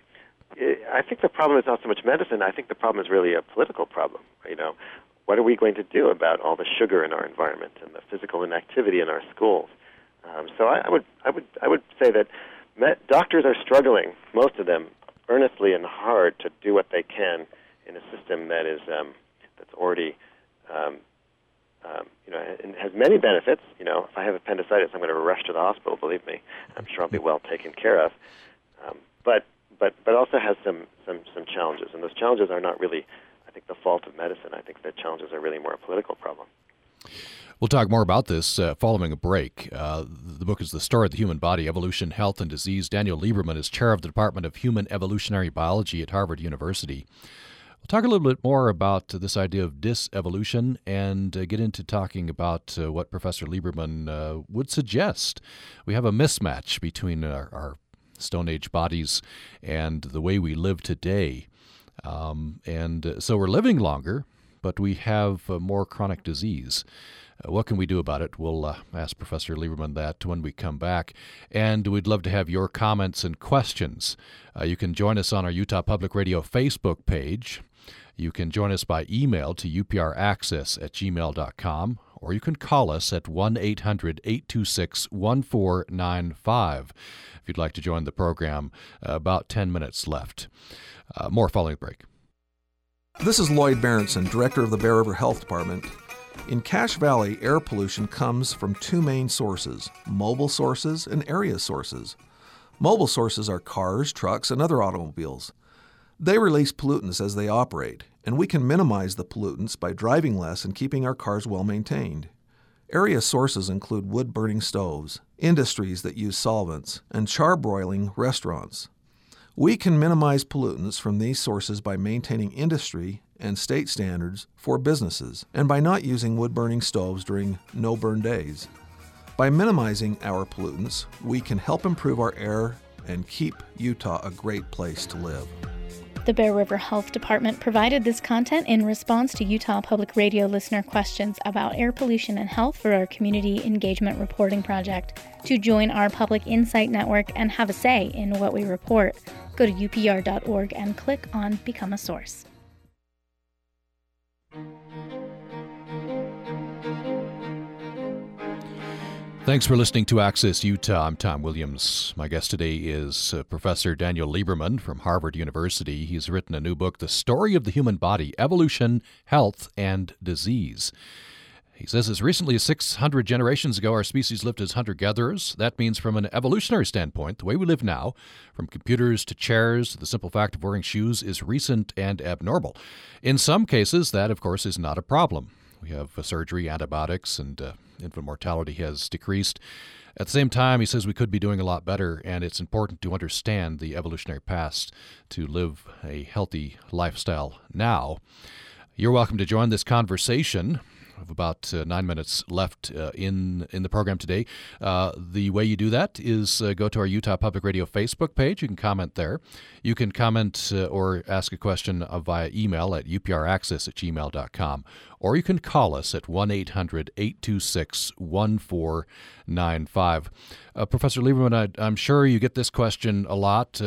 it, I think the problem is not so much medicine. I think the problem is really a political problem. You know, what are we going to do about all the sugar in our environment and the physical inactivity in our schools? Um, so I, I would I would I would say that doctors are struggling, most of them, earnestly and hard to do what they can in a system that is um, that's already, um, um, you know, and has many benefits. You know, if I have appendicitis, I'm going to rush to the hospital. Believe me, I'm sure I'll be well taken care of. Um, but but but also has some some some challenges, and those challenges are not really, I think, the fault of medicine. I think the challenges are really more a political problem. We'll talk more about this uh, following a break. Uh, the book is The Story of the Human Body Evolution, Health, and Disease. Daniel Lieberman is chair of the Department of Human Evolutionary Biology at Harvard University. We'll talk a little bit more about this idea of dysevolution and uh, get into talking about uh, what Professor Lieberman uh, would suggest. We have a mismatch between our, our Stone Age bodies and the way we live today. Um, and uh, so we're living longer, but we have more chronic disease. Uh, what can we do about it? We'll uh, ask Professor Lieberman that when we come back. And we'd love to have your comments and questions. Uh, you can join us on our Utah Public Radio Facebook page. You can join us by email to upraccess at gmail.com, or you can call us at 1 800 826 1495 if you'd like to join the program. Uh, about 10 minutes left. Uh, more following the break. This is Lloyd Berentzen, Director of the Bear River Health Department. In Cache Valley, air pollution comes from two main sources mobile sources and area sources. Mobile sources are cars, trucks, and other automobiles. They release pollutants as they operate, and we can minimize the pollutants by driving less and keeping our cars well maintained. Area sources include wood burning stoves, industries that use solvents, and charbroiling restaurants. We can minimize pollutants from these sources by maintaining industry and state standards for businesses, and by not using wood burning stoves during no burn days. By minimizing our pollutants, we can help improve our air and keep Utah a great place to live. The Bear River Health Department provided this content in response to Utah Public Radio listener questions about air pollution and health for our Community Engagement Reporting Project. To join our Public Insight Network and have a say in what we report, go to upr.org and click on Become a Source. Thanks for listening to Access Utah. I'm Tom Williams. My guest today is uh, Professor Daniel Lieberman from Harvard University. He's written a new book, The Story of the Human Body Evolution, Health, and Disease. He says as recently as 600 generations ago, our species lived as hunter gatherers. That means, from an evolutionary standpoint, the way we live now, from computers to chairs to the simple fact of wearing shoes, is recent and abnormal. In some cases, that, of course, is not a problem. We have surgery, antibiotics, and uh, infant mortality has decreased. At the same time, he says we could be doing a lot better, and it's important to understand the evolutionary past to live a healthy lifestyle now. You're welcome to join this conversation have about uh, nine minutes left uh, in in the program today. Uh, the way you do that is uh, go to our Utah Public Radio Facebook page. You can comment there. You can comment uh, or ask a question uh, via email at upraccess at gmail.com. Or you can call us at 1 800 826 1495. Professor Lieberman, I, am sure you get this question a lot.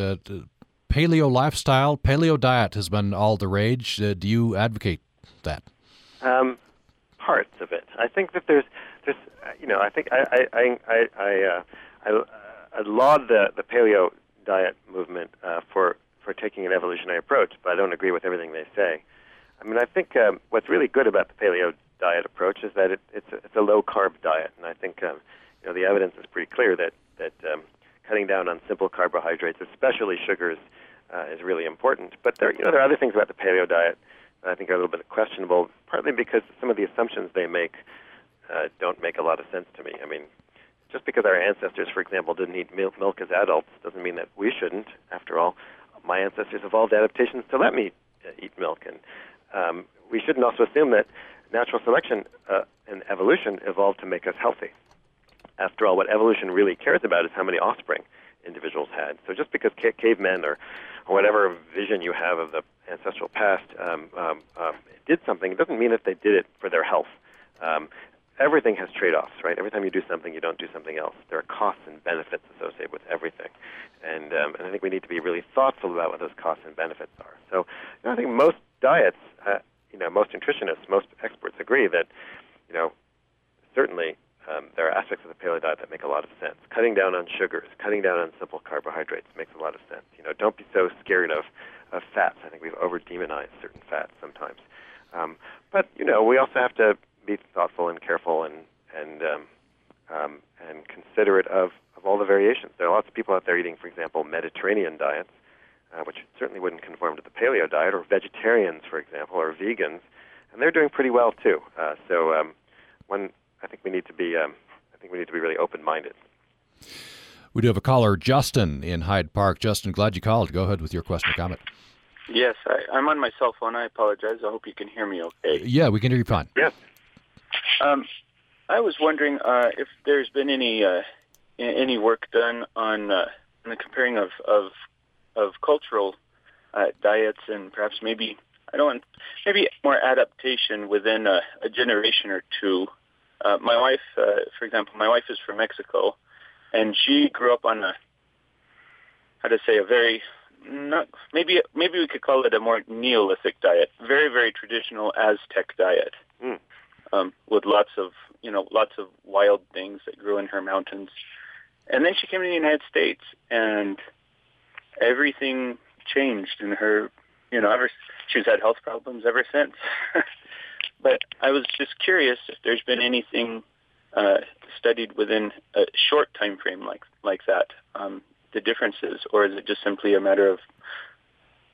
paleo lifestyle, paleo diet has been all the rage. do you advocate that? Um, parts of it. I think that there's, there's, you know, I think I, I, I, I, uh, I, I laud the the paleo diet movement uh, for for taking an evolutionary approach, but I don't agree with everything they say. I mean, I think um, what's really good about the paleo diet approach is that it, it's a, it's a low carb diet, and I think um, you know the evidence is pretty clear that that um, cutting down on simple carbohydrates, especially sugars, uh, is really important. But there, you know, there are other things about the paleo diet I think are a little bit questionable, partly because some of the assumptions they make uh, don't make a lot of sense to me. I mean, just because our ancestors, for example, didn't eat milk, milk as adults doesn't mean that we shouldn't. After all, my ancestors evolved adaptations to let me uh, eat milk, and um, we shouldn't also assume that natural selection uh, and evolution evolved to make us healthy. After all, what evolution really cares about is how many offspring individuals had. So just because ca- cavemen or, whatever vision you have of the ancestral past um, um, um, did something, it doesn't mean that they did it for their health. Um, everything has trade-offs, right? Every time you do something, you don't do something else. There are costs and benefits associated with everything, and um, and I think we need to be really thoughtful about what those costs and benefits are. So, you know, I think most diets, uh, you know, most nutritionists, most experts agree that, you know, certainly um, there are aspects of the paleo diet that make a lot of sense. Cutting down on sugars, cutting down on simple carbohydrates makes a lot of sense. You know, don't be so scared of, of fats. I think we've over demonized certain fats sometimes. Um, but you know, we also have to be thoughtful and careful and and um, um, and considerate of, of all the variations. There are lots of people out there eating, for example, Mediterranean diets, uh, which certainly wouldn't conform to the paleo diet, or vegetarians, for example, or vegans, and they're doing pretty well too. Uh, so um, one I think we need to be um, I think we need to be really open minded. We do have a caller, Justin in Hyde Park. Justin, glad you called. Go ahead with your question or comment. Yes, I, am on my cell phone. I apologize. I hope you can hear me okay. Yeah, we can hear you fine. Yes. Um, I was wondering uh, if there's been any uh, any work done on, uh, on the comparing of of, of cultural uh, diets and perhaps maybe I don't want maybe more adaptation within a, a generation or two uh, my wife, uh, for example, my wife is from Mexico, and she grew up on a how to say a very not maybe maybe we could call it a more Neolithic diet, very very traditional Aztec diet, mm. um, with lots of you know lots of wild things that grew in her mountains, and then she came to the United States, and everything changed in her. You know, ever she's had health problems ever since. But I was just curious if there's been anything uh, studied within a short time frame like like that, um, the differences, or is it just simply a matter of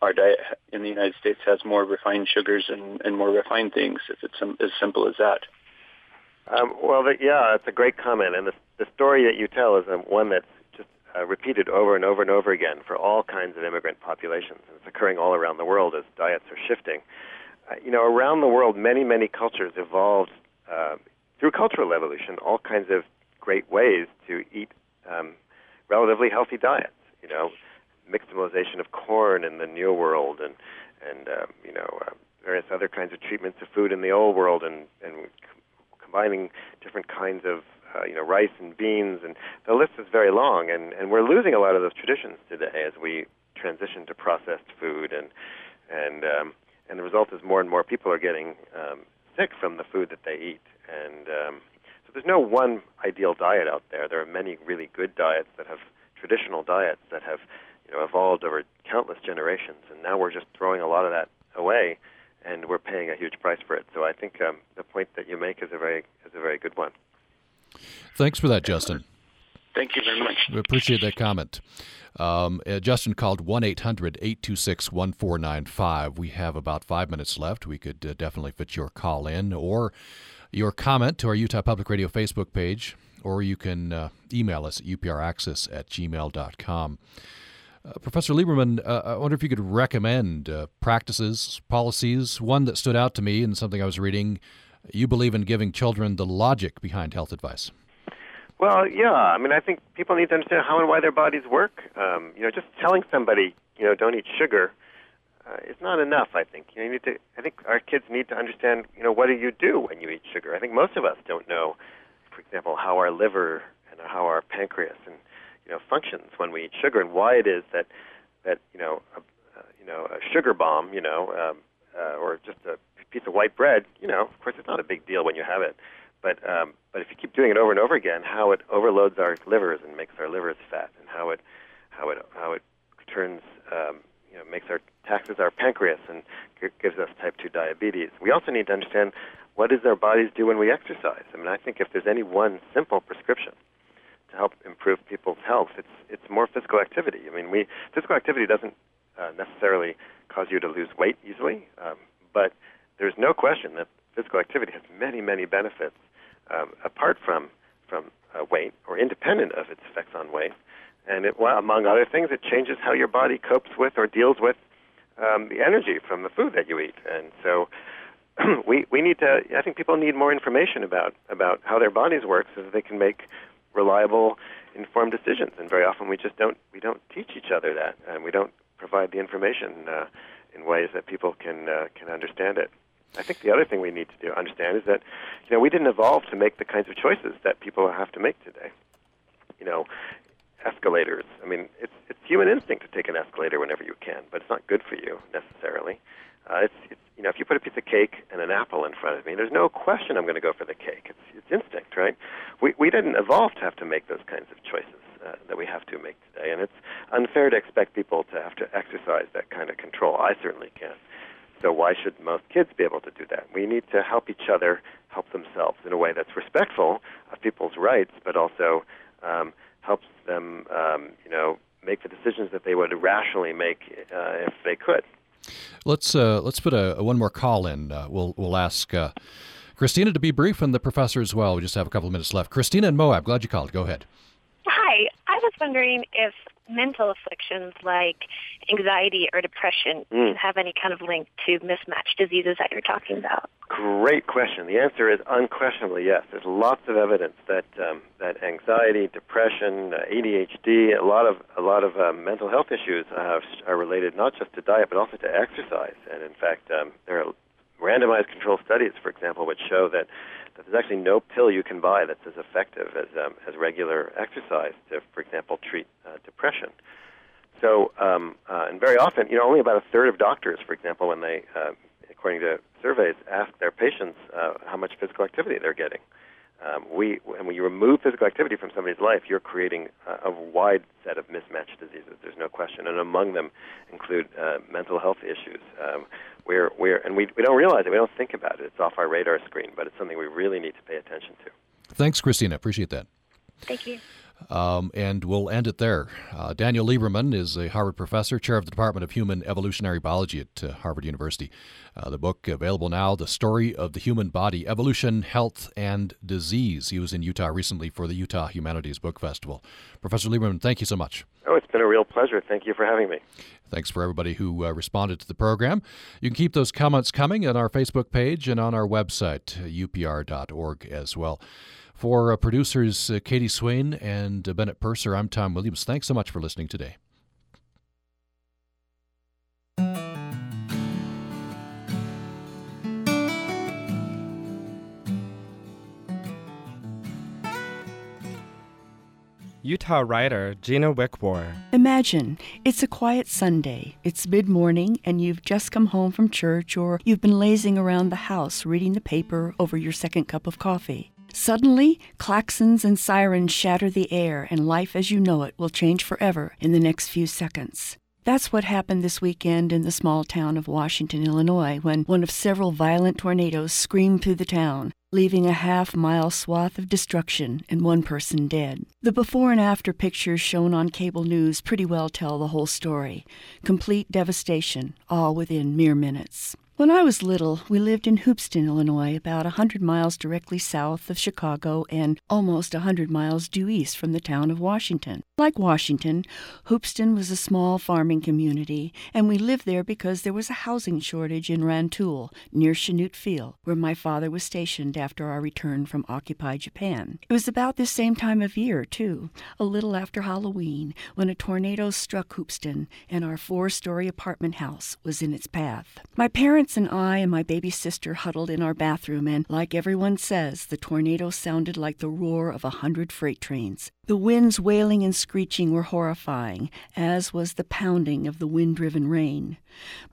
our diet in the United States has more refined sugars and, and more refined things, if it's as simple as that? Um, well, the, yeah, it's a great comment, and the, the story that you tell is um, one that's just uh, repeated over and over and over again for all kinds of immigrant populations. And it's occurring all around the world as diets are shifting. You know, around the world, many, many cultures evolved uh, through cultural evolution all kinds of great ways to eat um, relatively healthy diets. You know, nixtamalization of corn in the New World, and and um, you know uh, various other kinds of treatments of food in the Old World, and and c- combining different kinds of uh, you know rice and beans, and the list is very long, and and we're losing a lot of those traditions today as we transition to processed food and and um, and the result is more and more people are getting um, sick from the food that they eat. And um, So there's no one ideal diet out there. There are many really good diets that have traditional diets that have you know evolved over countless generations, and now we're just throwing a lot of that away, and we're paying a huge price for it. So I think um, the point that you make is a very is a very good one. Thanks for that, Justin. Thank you very much. We appreciate that comment. Um, uh, Justin called 1 800 826 1495. We have about five minutes left. We could uh, definitely fit your call in or your comment to our Utah Public Radio Facebook page, or you can uh, email us at upraccess at gmail.com. Uh, Professor Lieberman, uh, I wonder if you could recommend uh, practices, policies. One that stood out to me and something I was reading. You believe in giving children the logic behind health advice. Well, yeah. I mean, I think people need to understand how and why their bodies work. Um, you know, just telling somebody, you know, don't eat sugar, uh, is not enough. I think you, know, you need to. I think our kids need to understand, you know, what do you do when you eat sugar? I think most of us don't know, for example, how our liver and how our pancreas and you know functions when we eat sugar, and why it is that that you know, a, uh, you know, a sugar bomb, you know, um, uh, or just a piece of white bread, you know, of course, it's not a big deal when you have it. But um, but if you keep doing it over and over again, how it overloads our livers and makes our livers fat, and how it how it how it turns um, you know makes our taxes our pancreas and g- gives us type two diabetes. We also need to understand what does our bodies do when we exercise. I mean, I think if there's any one simple prescription to help improve people's health, it's it's more physical activity. I mean, we physical activity doesn't uh, necessarily cause you to lose weight easily, um, but there's no question that physical activity has many many benefits um, apart from from uh, weight or independent of its effects on weight. And it, well, among other things, it changes how your body copes with or deals with um, the energy from the food that you eat. And so we we need to. I think people need more information about about how their bodies work so that they can make reliable, informed decisions. And very often we just don't we don't teach each other that, and we don't provide the information uh, in ways that people can uh, can understand it. I think the other thing we need to do, understand is that, you know, we didn't evolve to make the kinds of choices that people have to make today. You know, escalators. I mean, it's it's human instinct to take an escalator whenever you can, but it's not good for you necessarily. Uh, it's, it's you know, if you put a piece of cake and an apple in front of me, there's no question I'm going to go for the cake. It's it's instinct, right? We we didn't evolve to have to make those kinds of choices uh, that we have to make today, and it's unfair to expect people to have to exercise that kind of control. I certainly can't. So why should most kids be able to do that? We need to help each other help themselves in a way that's respectful of people's rights, but also um, helps them, um, you know, make the decisions that they would rationally make uh, if they could. Let's uh, let's put a, a, one more call in. Uh, we'll we'll ask uh, Christina to be brief and the professor as well. We just have a couple of minutes left. Christina and Moab, glad you called. Go ahead. Hi, I was wondering if mental afflictions like anxiety or depression mm. have any kind of link to mismatched diseases that you're talking about? Great question. The answer is unquestionably yes. There's lots of evidence that um, that anxiety, depression, uh, ADHD, a lot of a lot of uh, mental health issues uh, are related not just to diet but also to exercise. And in fact, um, there are randomized control studies, for example, which show that that there's actually no pill you can buy that's as effective as um, as regular exercise to, for example, treat uh, depression. So, um, uh, and very often, you know, only about a third of doctors, for example, when they, uh, according to surveys, ask their patients uh, how much physical activity they're getting. Um, we, and when you remove physical activity from somebody's life, you're creating a, a wide set of mismatched diseases. There's no question, and among them include uh, mental health issues. Um, we're, we're, and we, we don't realize it. We don't think about it. It's off our radar screen, but it's something we really need to pay attention to. Thanks, Christina. Appreciate that. Thank you. Um, and we'll end it there. Uh, Daniel Lieberman is a Harvard professor, chair of the Department of Human Evolutionary Biology at uh, Harvard University. Uh, the book available now, The Story of the Human Body Evolution, Health, and Disease. He was in Utah recently for the Utah Humanities Book Festival. Professor Lieberman, thank you so much. Oh, it's been a real pleasure. Thank you for having me. Thanks for everybody who uh, responded to the program. You can keep those comments coming on our Facebook page and on our website, upr.org as well. For uh, producers uh, Katie Swain and uh, Bennett Purser, I'm Tom Williams. Thanks so much for listening today. Utah writer Gina Wickwar. Imagine it's a quiet Sunday. It's mid morning, and you've just come home from church, or you've been lazing around the house reading the paper over your second cup of coffee. Suddenly, klaxons and sirens shatter the air, and life as you know it will change forever in the next few seconds. That's what happened this weekend in the small town of Washington, Illinois, when one of several violent tornadoes screamed through the town, leaving a half mile swath of destruction and one person dead. The before and after pictures shown on cable news pretty well tell the whole story complete devastation, all within mere minutes. When I was little, we lived in Hoopeston, Illinois, about a hundred miles directly south of Chicago and almost a hundred miles due east from the town of Washington. Like Washington, Hoopeston was a small farming community, and we lived there because there was a housing shortage in Rantoul, near Chanute Field, where my father was stationed after our return from occupied Japan. It was about this same time of year, too, a little after Halloween, when a tornado struck Hoopeston and our four story apartment house was in its path. My parents and I and my baby sister huddled in our bathroom, and like everyone says, the tornado sounded like the roar of a hundred freight trains. The winds wailing and screeching were horrifying, as was the pounding of the wind driven rain.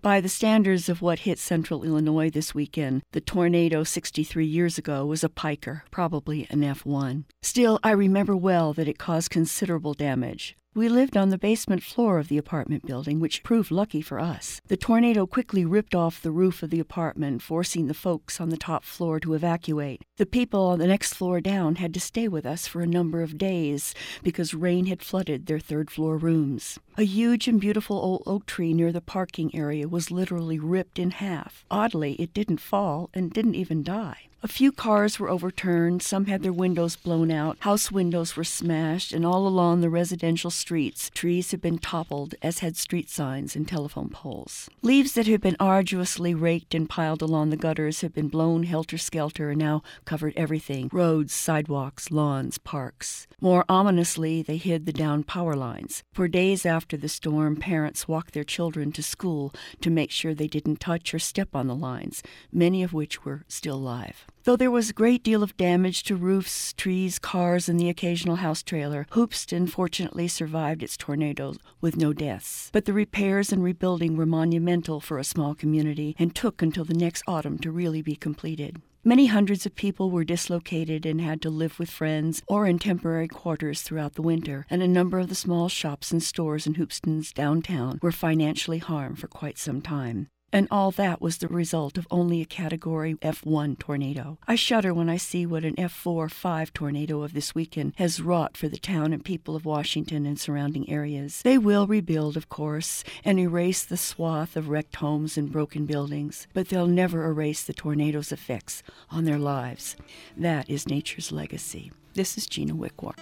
By the standards of what hit central Illinois this weekend, the tornado 63 years ago was a piker, probably an F1. Still, I remember well that it caused considerable damage. We lived on the basement floor of the apartment building, which proved lucky for us. The tornado quickly ripped off the roof of the apartment, forcing the folks on the top floor to evacuate. The people on the next floor down had to stay with us for a number of days because rain had flooded their third floor rooms. A huge and beautiful old oak tree near the parking area was literally ripped in half. Oddly, it didn't fall and didn't even die. A few cars were overturned, some had their windows blown out, house windows were smashed, and all along the residential streets, trees had been toppled, as had street signs and telephone poles. Leaves that had been arduously raked and piled along the gutters had been blown helter skelter and now covered everything roads, sidewalks, lawns, parks. More ominously, they hid the down power lines. For days after the storm, parents walked their children to school to make sure they didn't touch or step on the lines, many of which were still live. Though there was a great deal of damage to roofs, trees, cars, and the occasional house trailer, Hoopeston fortunately survived its tornado with no deaths. But the repairs and rebuilding were monumental for a small community and took until the next autumn to really be completed. Many hundreds of people were dislocated and had to live with friends or in temporary quarters throughout the winter, and a number of the small shops and stores in Hoopeston's downtown were financially harmed for quite some time. And all that was the result of only a Category F1 tornado. I shudder when I see what an F4 5 tornado of this weekend has wrought for the town and people of Washington and surrounding areas. They will rebuild, of course, and erase the swath of wrecked homes and broken buildings, but they'll never erase the tornado's effects on their lives. That is nature's legacy. This is Gina Wickwar.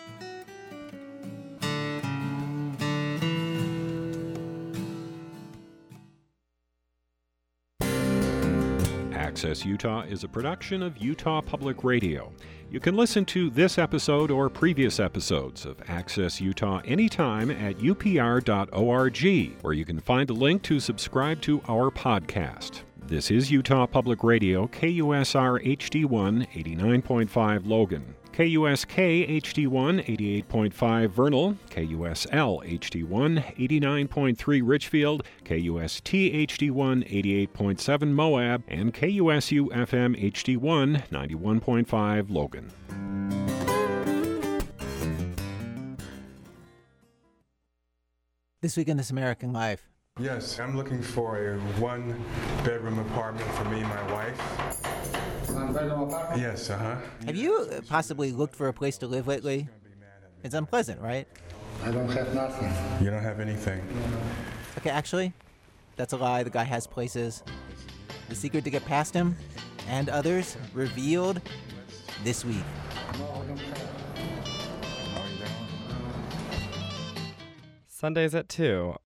Access Utah is a production of Utah Public Radio. You can listen to this episode or previous episodes of Access Utah anytime at upr.org, where you can find a link to subscribe to our podcast. This is Utah Public Radio, KUSR HD1 89.5 Logan. KUSK HD1 88.5 Vernal, KUSL HD1 89.3 Richfield, KUST HD1 88.7 Moab, and KUSU FM HD1 91.5 Logan. This week in This American Life. Yes, I'm looking for a one bedroom apartment for me and my wife. Yes, uh huh. Have you possibly looked for a place to live lately? It's unpleasant, right? I don't have nothing. You don't have anything. Okay, actually, that's a lie. The guy has places. The secret to get past him and others revealed this week. Sundays at 2